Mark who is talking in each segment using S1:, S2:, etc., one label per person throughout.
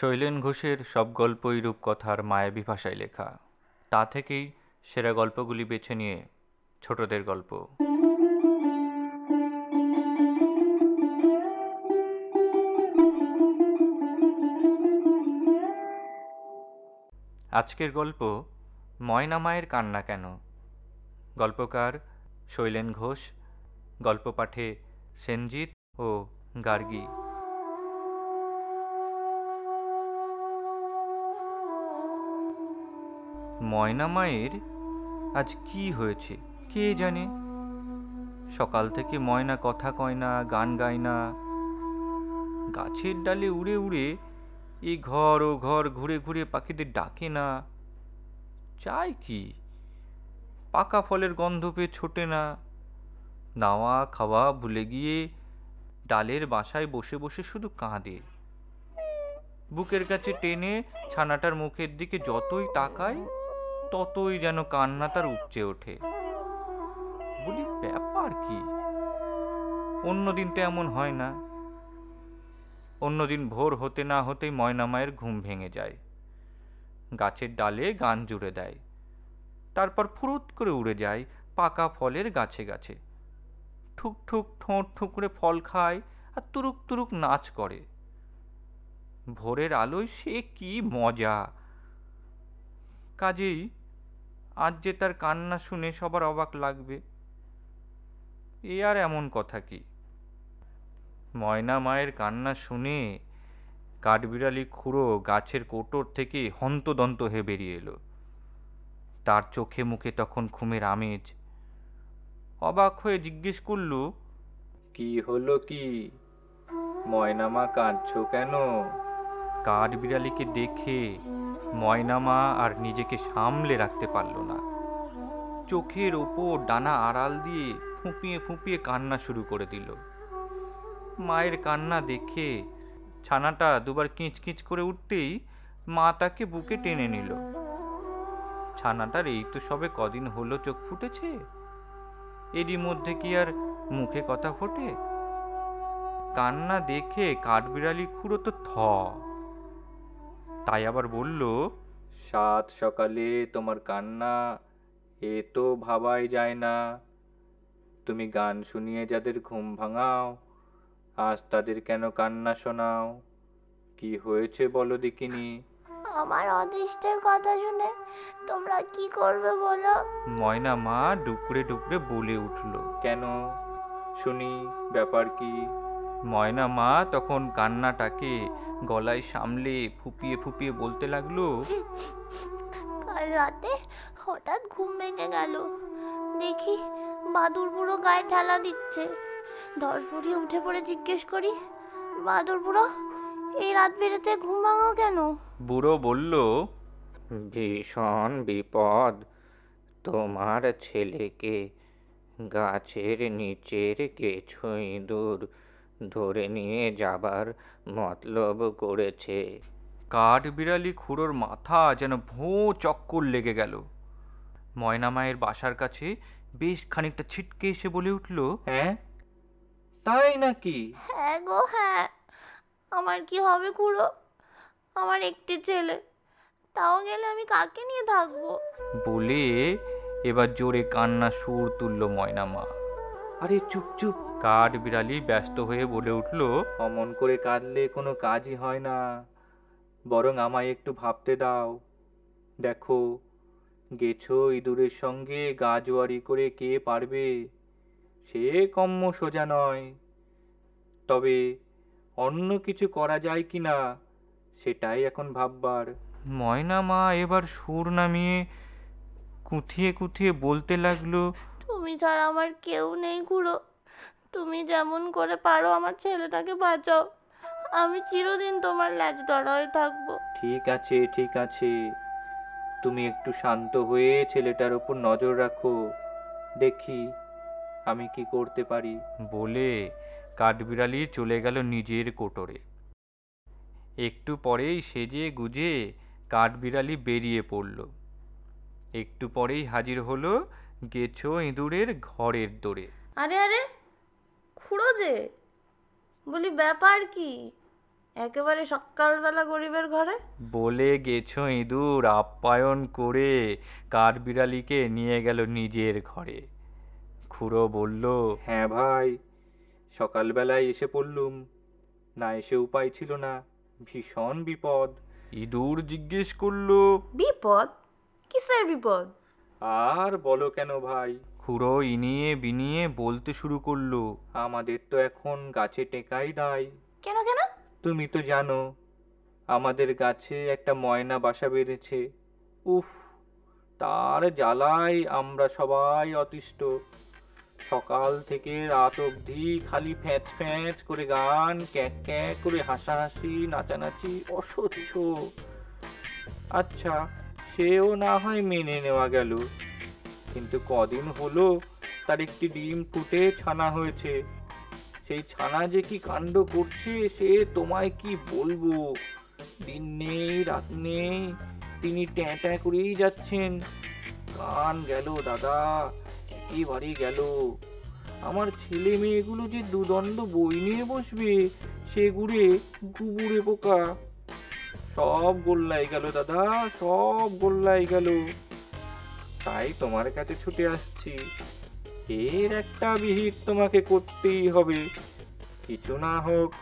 S1: শৈলেন ঘোষের সব গল্পই রূপকথার মায়াবী ভাষায় লেখা। তা থেকেই সেরা গল্পগুলি বেছে নিয়ে ছোটদের গল্প। আজকের গল্প, ময়না মায়ের কান্না কেন? গল্পকার শৈলেন ঘোষ গল্প পাঠে সেনজিৎ ও গার্গী। ময়না মায়ের আজ কি হয়েছে? কে জানে? সকাল থেকে ময়না কথা কয় না, গান গায় না। গাছের ডালে উড়ে উড়ে এই ঘর ও ঘর ঘুরে ঘুরে পাখিদের ডাকে না। চায় কি? পাকা ফলের গন্ধ পেয়ে ছোটে না। নাওয়া খাওয়া ভুলে গিয়ে ডালের বাসায় বসে বসে শুধু কাঁদে। বুকের কাছে টেনে ছানাটার মুখের দিকে যতই তাকায় ততই যেন কান্না তার উপচে ওঠে। বলি, ব্যাপার কি? অন্যদিন তো এমন হয় না। অন্যদিন ভোর হতে না হতেই ময়না মায়ের ঘুম ভেঙে যায়। গাছের ডালে গান জুড়ে দেয়। তারপর ফুরুত করে উড়ে যায় পাকা ফলের গাছে গাছে। ঠুক ঠুক ঠোঁট ঠুকরে ফল খায় আর তুরুক তুরুক নাচ করে। ভোরের আলোয় সে কি মজা! কাজেই আজ যে তার কান্না শুনে সবার অবাক লাগবে, এ আর এমন কথা কি? ময়না মায়ের কান্না শুনে কাঠবিড়ালি খুঁড়ো গাছের কোটর থেকে হন্তদন্ত হয়ে বেরিয়ে এলো। তার চোখে মুখে তখন ঘুমের আমেজ। অবাক হয়ে জিজ্ঞেস করল, কি হলো কি? ময়নামা কাঁদছ কেন? কাঠবিড়ালিকে দেখে ময়নামা আর নিজেকে সামলে রাখতে পারল না। চোখের ওপর ডানা আড়াল দিয়ে ফুঁপিয়ে ফুঁপিয়ে কান্না শুরু করে দিল। মায়ের কান্না দেখে ছানাটা দুবার কিঁচকিঁচ করে উঠতেই মা তাকে বুকে টেনে নিল। ছানাটার এই তো সবে কদিন হলো চোখ ফুটেছে। এরই মধ্যে কি আর মুখে কথা ফোটে কান্না দেখে কাঠবিড়ালি খুঁড়ো তো থ তাই আবার বলল সাত সকালে তোমার কান্না এ তো ভাবাই যায় না। তুমি গান শুনিয়ে যাদের ঘুম ভাঙাও আজ তাদের কেন কান্না শোনাও? কি হয়েছে বলো দেখিনি?
S2: আমার অদৃষ্টের কথা শুনে তোমরা কি করবে বলো?
S1: ময়না মা ডুকরে ডুকরে বলে উঠল কেন? শুনি ব্যাপার কি? ময়না মা তখন কান্নাটাকে গলায় সামলে ফুপিয়ে ফুপিয়ে বলতে লাগল
S2: কাল রাতে হঠাৎ ঘুম ভেঙে গেল। দেখি বাদুর বুড়ো গায়ে ঠেলা দিচ্ছে। ধর ফুরিয়ে উঠে পড়ে জিজ্ঞেস করি বাদুর বুড়ো এই রাত বেরোতে ঘুম ভাঙো কেন?
S1: বুড়ো বলল ভীষণ বিপদ। তোমার ছেলেকে গাছের নিচের কিছু ইঁদুর ধরে নিয়ে যাবার মতলব করেছে। কাঠ বিড়ালি খুড়োর মাথা যেন ভোঁ চক্কর লেগে গেল। ময়না মায়ের বাসার কাছে বেশ খানিকটা ছিটকে এসে বলে উঠল হ্যাঁ? তাই নাকি?
S2: হ্যাঁ গো হ্যাঁ। আমার কি হবে খুড়ো? আমার একটি ছেলে। তাও গেলে আমি কাকে নিয়ে থাকব?
S1: বলে এবার জোরে কান্না সুর তুলল ময়না মা। আরে চুপ চুপ। কাঠ বিড়ালি ব্যস্ত হয়ে বলে উঠল অমন করে কাঁদলে কোনো কাজই হয় না। বরং আমায় একটু ভাবতে দাও। দেখো গেছো ইঁদুরের সঙ্গে গা জোয়ারি করে কে পারবে? সে কম্ম সোজা নয়। তবে অন্য কিছু করা যায় কি না সেটাই এখন ভাববার। ময়না মা এবার সুর নামিয়ে কুঁথিয়ে কুঁথিয়ে বলতে লাগল
S2: তুমি ছাড়া আমার কেউ নেই খুড়ো। তুমি যেমন করে পারো আমার ছেলেটাকে বাঁচাও। আমি চিরদিন তোমার ল্যাজ ধরা হয়ে থাকব।
S1: ঠিক আছে ঠিক আছে। তুমি একটু শান্ত হয়ে ছেলেটার উপর নজর রাখো। দেখি আমি কি করতে পারি। বলে কাঠবিড়ালি চলে গেল নিজের কোটরে। একটু পরেই সেজে গুজে কাঠবিড়ালি বেরিয়ে পড়ল। একটু পরেই হাজির হলো গেছো ইঁদুরের ঘরের দোরে।
S2: আরে আরে খুড়ো যে বলি ব্যাপার কি?
S3: একেবারে সকালবেলা গরিবের ঘরে?
S1: বলে গেছো ইঁদুর আপ্যায়ন করে কাঠ বিড়ালিকে নিয়ে গেল নিজের ঘরে। খুড়ো বলল
S4: হ্যাঁ ভাই সকালবেলায় এসে পড়লুম। না এসে উপায় ছিল না ভীষণ বিপদ।
S1: ইঁদুর জিজ্ঞেস করল
S3: বিপদ? কিসের বিপদ?
S4: আর বলো কেন ভাই?
S1: খুড়ো ইনিয়ে বিনিয়ে বলতে শুরু করল।
S4: আমাদের তো এখন গাছে টেকাই দায়
S3: কেন কেন?
S4: তুমি তো জানো আমাদের গাছে একটা ময়না বাসা বেঁধেছে। উফ তার জ্বালায় আমরা সবাই অতিষ্ঠ। সকাল থেকে রাত অবধি খালি ফ্যাঁচ ফ্যাঁচ করে গান ক্যাঁক ক্যাঁক করে হাসাহাসি নাচানাচি অসহ্য। আচ্ছা সেও না হয় মেনে নেওয়া গেল। কিন্তু কদিন হলো তার একটি ডিম ফুটে ছানা হয়েছে। সেই ছানা যে কি কাণ্ড করছে, সে তোমায় কি বলব? দিন নেই, রাত নেই, তিনি ট্যাঁ ট্যাঁ করেই যাচ্ছেন। কান গেল, দাদা, একেবারে গেল। আমার ছেলে মেয়েগুলো যে দুদণ্ড বই নিয়ে বসবে, সেগুড়ে গুবুরে পোকা। সব গোল্লাই গেল দাদা সব গোল্লাই গেল। তাই তোমার কাছে ছুটে আসছি। এর একটা বিহিত তোমাকে করতেই হবে। কিছু না হোক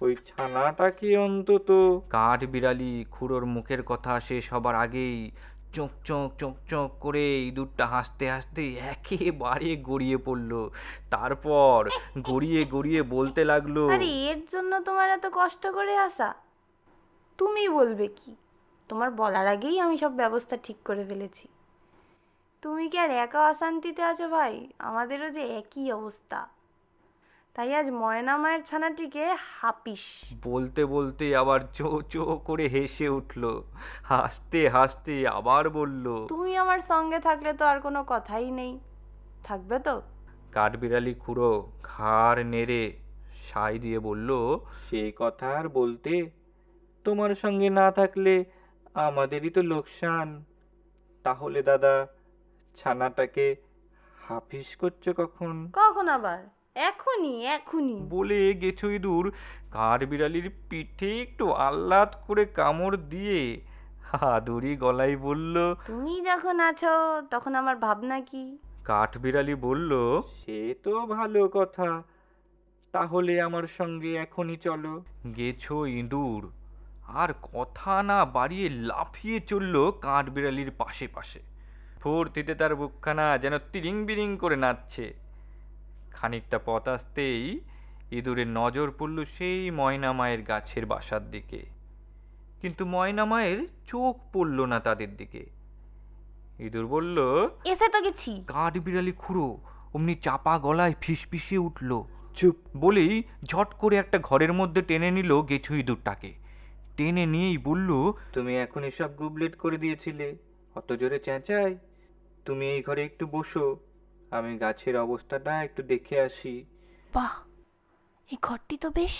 S4: ওই ছানাটাকে অন্তত?
S1: কাঠ বিড়ালি খুড়োর মুখের কথা শেষ হবার আগেই। চোখ চোঁক চোঁক চোখ করে ইঁদুরটা হাসতে হাসতে একেবারে গড়িয়ে পড়ল। তারপর গড়িয়ে গড়িয়ে বলতে লাগল
S3: আরে এর জন্য তোমার এত কষ্ট করে আসা। তুমি বলবে কি? তোমার বলার আগেই আমি সব ব্যবস্থা ঠিক করে ফেলেছি। তুমি কি আর একা অশান্তিতে আছো ভাই? আমাদেরও যে একই অবস্থা। তাই আজ ময়না মায়ের ছানাটিকে হাপিস।
S1: বলতে বলতে আবার চো চো করে হেসে উঠল। হাসতে হাসতে আবার বলল
S3: তুমি আমার সঙ্গে থাকলে তো আর কোনো কথাই নেই। থাকবে তো?
S1: কাঠবিড়ালি খুড়ো ঘাড় নেড়ে সাই দিয়ে বলল
S4: সে কথা আর বলতে তোমার সঙ্গে না থাকলে আমাদেরই তো লোকসান। তাহলে দাদা ছানাটাকে হাফিস করছ কখন?
S3: কখন আবার? এখনই এখনই।
S1: বলে গেছো ইঁদুর কাঠবিড়ালির পিঠে একটু আহ্লাদ করে কামড় দিয়ে। হাদুরি গলায় বলল
S3: তুমি যখন আছো তখন আমার ভাবনা কি?
S1: কাঠ বিড়ালি বলল
S4: সে তো ভালো কথা। তাহলে আমার সঙ্গে এখনই চলো।
S1: গেছো ইঁদুর আর কথা না বাড়িয়ে লাফিয়ে চলল কাঠবিড়ালির পাশে পাশে। ফুর্তিতে তার বুকখানা যেন তিরিং বিরিং করে নাচছে। খানিকটা পথ আসতেই ইঁদুরের নজর পড়ল সেই ময়না মায়ের গাছের বাসার দিকে। কিন্তু ময়না মায়ের চোখ পড়ল না তাদের দিকে। ইঁদুর বলল
S3: এসে তো গেছি।
S1: কাঠবিড়ালি খুঁড়ো অমনি চাপা গলায় ফিস ফিসফিসিয়ে উঠল।
S4: চুপ।
S1: বলেই ঝট করে একটা ঘরের মধ্যে টেনে নিল গেছু ইঁদুরটাকে। টেনে নিয়েই বলল
S4: তুমি এখন এসব গুবলেট করে দিয়েছিলে অত জোরে চেঁচাই। তুমি এই ঘরে একটু বসো আমি গাছের অবস্থাটা একটু দেখে আসি।
S2: বাহ এই ঘরটি তো বেশ।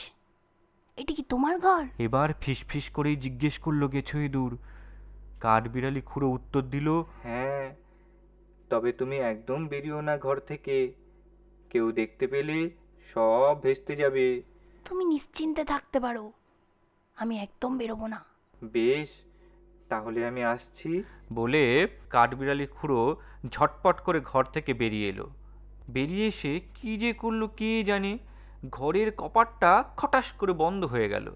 S2: এটি কি তোমার ঘর?
S1: এবার ফিসফিস করেই জিজ্ঞেস করল গেছো ইঁদুর কাঠবিড়ালি খুঁড়ো উত্তর দিল
S4: হ্যাঁ তবে তুমি একদম বেরিও না ঘর থেকে। কেউ দেখতে পেলে সব ভেস্তে যাবে।
S2: তুমি নিশ্চিন্তে থাকতে পারো। আমি একদম বেরোবো না।
S4: বেশ তাহলে আমি আসছি।
S1: বলে কাঠবিড়ালি খুঁড়ো ঝটপট করে ঘর থেকে বেরিয়ে এলো। বেরিয়ে এসে কি যে করল কে জানে ঘরের কপাটটা খটাস করে বন্ধ হয়ে গেল।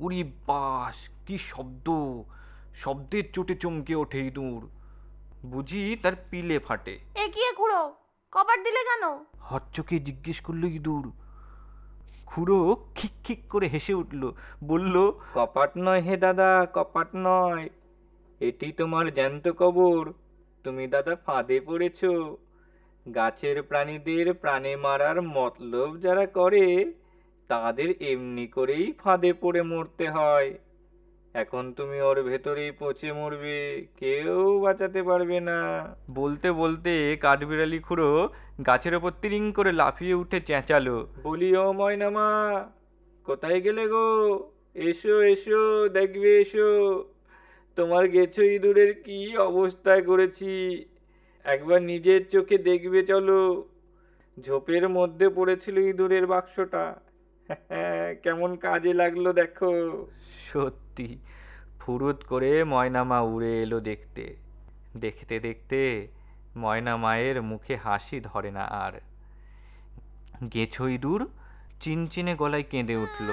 S1: উড়ি বাস কি শব্দ! শব্দের চোটে চমকে ওঠে ইঁদুর। বুঝি তার পিলে ফাটে।
S3: এ কি এ খুড়ো? কপাট দিলে কেন?
S1: হচ্চকে জিজ্ঞেস করল ইঁদুর। খুড়ো খিক খিক করে হেসে উঠল, বলল,
S4: কপাট নয় হে দাদা, কপাট নয়। এটি তোমার জ্যান্ত কবর। তুমি দাদা ফাঁদে পড়েছ। গাছের প্রাণীদের প্রাণে মারার মতলব যারা করে, তাদের এমনি করেই ফাঁদে পড়ে মরতে হয়। এখন তুমি ওর ভেতরেই পচে মরবে, কেউ বাঁচাতে পারবে না।
S1: বলতে বলতে কাঠবিড়ালি খুঁড়ো গাছের ওপর তিরিং করে লাফিয়ে উঠে চেঁচালো।
S4: বলি ও ময়নামা, কোথায় গেলে গো? এসো এসো, দেখবে, এসো। তোমার গেছো ইঁদুরের কি অবস্থায় করেছি? একবার নিজের চোখে দেখবে, চলো। ঝোপের মধ্যে পড়েছিল ইঁদুরের বাক্সটা। কেমন কাজে লাগল দেখো।
S1: সত্যি ফুরুত করে ময়না মা উড়ে এলো দেখতে। দেখতে দেখতে ময়না মায়ের মুখে হাসি ধরে না আর। গেছই দূর চিনচিনে গলায় কেঁদে উঠল।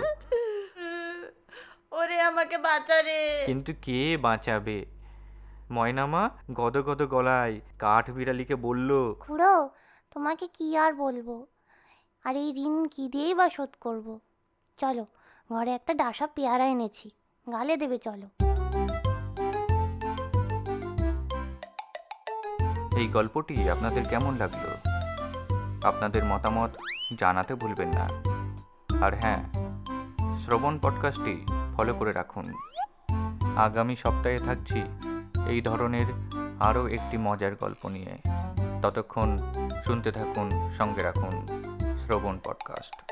S3: ওরে আমাকে বাঁচা রে।
S1: কিন্তু কে বাঁচাবে? ময়নামা গদগদ গলায় কাঠ বিড়ালিকে বলল
S2: খুড়ো তোমাকে কি আর বলব? আর এই ঋণ কি দিয়েই বা শোধ করব? চলো ঘরে একটা ডাসা পেয়ারা এনেছি। গালে দেবে, চলো।
S1: এই গল্পটি আপনাদের কেমন লাগল? আপনাদের মতামত জানাতে ভুলবেন না। আর হ্যাঁ শ্রবণ পডকাস্টটি ফলো করে রাখুন। আগামী সপ্তাহে থাকছি এই ধরনের আরও একটি মজার গল্প নিয়ে। ততক্ষণ শুনতে থাকুন, সঙ্গে রাখুন শ্রবণ পডকাস্ট।